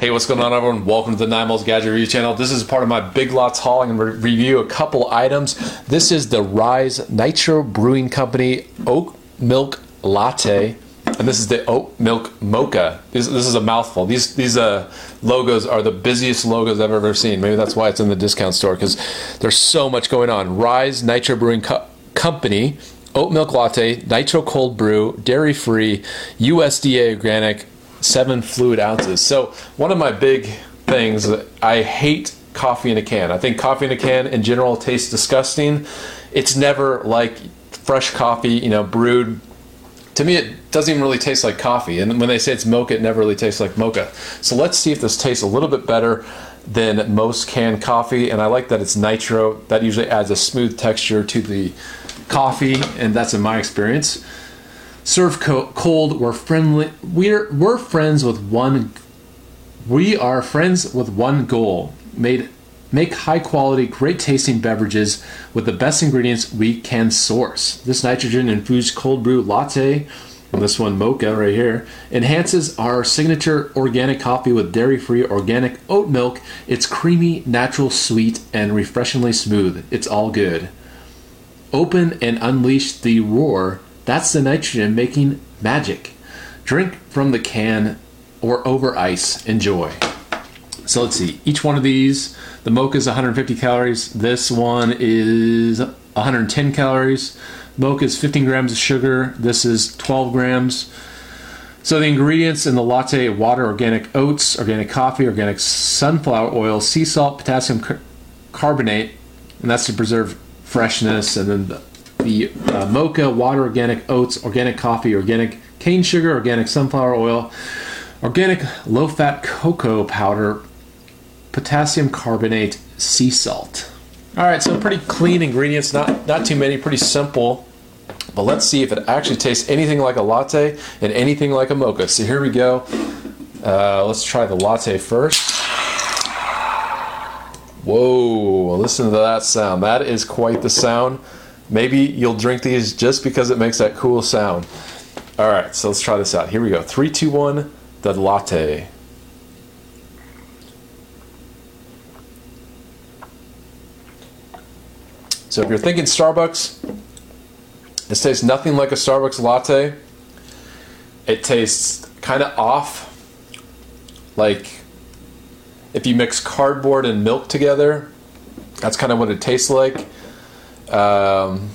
Hey, what's going on, everyone? Welcome to the Nine Miles Gadget Review channel. This is part of my Big Lots haul. I'm going to review a couple items. This is the Rise Nitro Brewing Company Oat Milk Latte, and this is the Oat Milk Mocha. This, this is a mouthful. These these uh, logos are the busiest logos I've ever seen. Maybe that's why it's in the discount store because there's so much going on. Rise Nitro Brewing Co- Company. Oat milk latte, nitro cold brew, dairy free, USDA organic, seven fluid ounces. So one of my big things, I hate coffee in a can. I think coffee in a can in general tastes disgusting. It's never like fresh coffee, you know, brewed. To me, it doesn't even really taste like coffee. And when they say it's mocha, it never really tastes like mocha. So let's see if this tastes a little bit better than most canned coffee. And I like that it's nitro. That usually adds a smooth texture to the coffee, and that's in my experience. Serve co- cold. We're friendly. We're we're friends with one. We are friends with one goal: made make high quality, great tasting beverages with the best ingredients we can source. This nitrogen infused cold brew latte. And this one, mocha, right here, enhances our signature organic coffee with dairy free organic oat milk. It's creamy, natural, sweet, and refreshingly smooth. It's all good open and unleash the roar. That's the nitrogen making magic. Drink from the can or over ice. Enjoy. So let's see. Each one of these, the mocha is 150 calories. This one is 110 calories. Mocha is 15 grams of sugar. This is 12 grams. So the ingredients in the latte: water, organic oats, organic coffee, organic sunflower oil, sea salt, potassium carbonate, and that's to preserve freshness, and then the, the uh, mocha, water, organic oats, organic coffee, organic cane sugar, organic sunflower oil, organic low fat cocoa powder, potassium carbonate, sea salt. All right, so pretty clean ingredients, not not too many, pretty simple. But let's see if it actually tastes anything like a latte and anything like a mocha. So here we go. Uh, let's try the latte first. Whoa, listen to that sound. That is quite the sound. Maybe you'll drink these just because it makes that cool sound. All right, so let's try this out. Here we go. Three, two, one, the latte. So if you're thinking Starbucks, this tastes nothing like a Starbucks latte. It tastes kind of off, like if you mix cardboard and milk together, that's kind of what it tastes like. Um,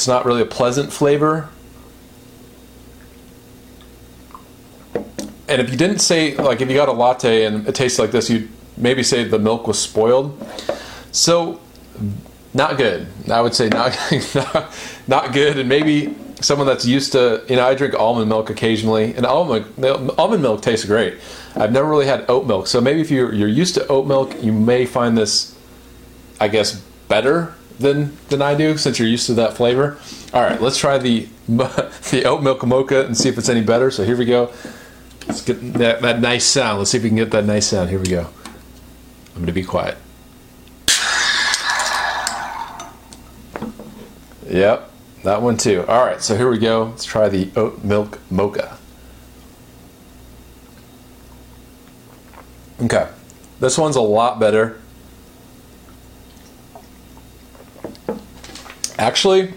it's not really a pleasant flavor. And if you didn't say, like, if you got a latte and it tastes like this, you'd maybe say the milk was spoiled. So, not good. I would say not, not, not good. And maybe someone that's used to, you know, I drink almond milk occasionally, and almond almond milk tastes great. I've never really had oat milk, so maybe if you're you're used to oat milk, you may find this, I guess, better than than I do since you're used to that flavor. All right, let's try the the oat milk mocha and see if it's any better. So here we go. Let's get that, that nice sound. Let's see if we can get that nice sound. Here we go. I'm going to be quiet. Yep, that one too. All right, so here we go. Let's try the oat milk mocha. Okay, this one's a lot better. Actually,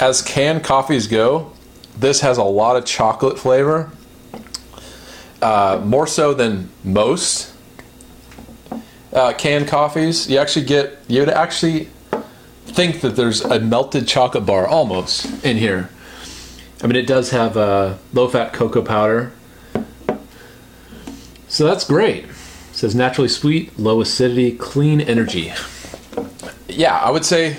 as canned coffees go, this has a lot of chocolate flavor, uh, more so than most uh, canned coffees. You actually get you would actually think that there's a melted chocolate bar almost in here. I mean, it does have a low fat cocoa powder so that's great. It says naturally sweet, low acidity, clean energy. Yeah, I would say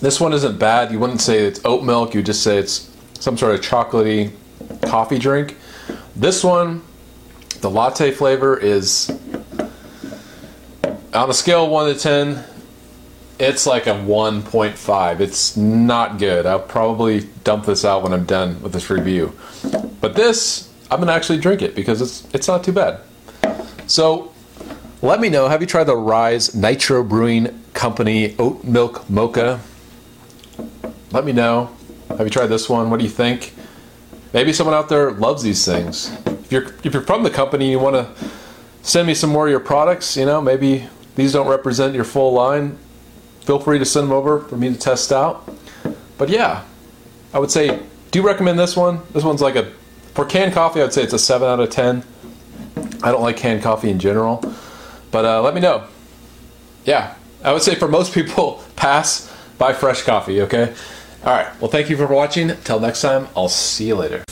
this one isn't bad. You wouldn't say it's oat milk, you just say it's some sort of chocolatey coffee drink. This one, the latte flavor is on a scale of 1 to 10, it's like a 1.5. It's not good. I'll probably dump this out when I'm done with this review. But this, I'm gonna actually drink it because it's it's not too bad. So let me know. Have you tried the Rise Nitro Brewing Company Oat Milk Mocha? Let me know. Have you tried this one? What do you think? maybe someone out there loves these things. If you're if you're from the company, and you want to send me some more of your products. You know, maybe these don't represent your full line. Feel free to send them over for me to test out. But yeah, I would say do recommend this one. This one's like a for canned coffee. I'd say it's a seven out of ten. I don't like canned coffee in general, but uh, let me know. Yeah, I would say for most people, pass buy fresh coffee. Okay. All right. Well, thank you for watching. Till next time, I'll see you later.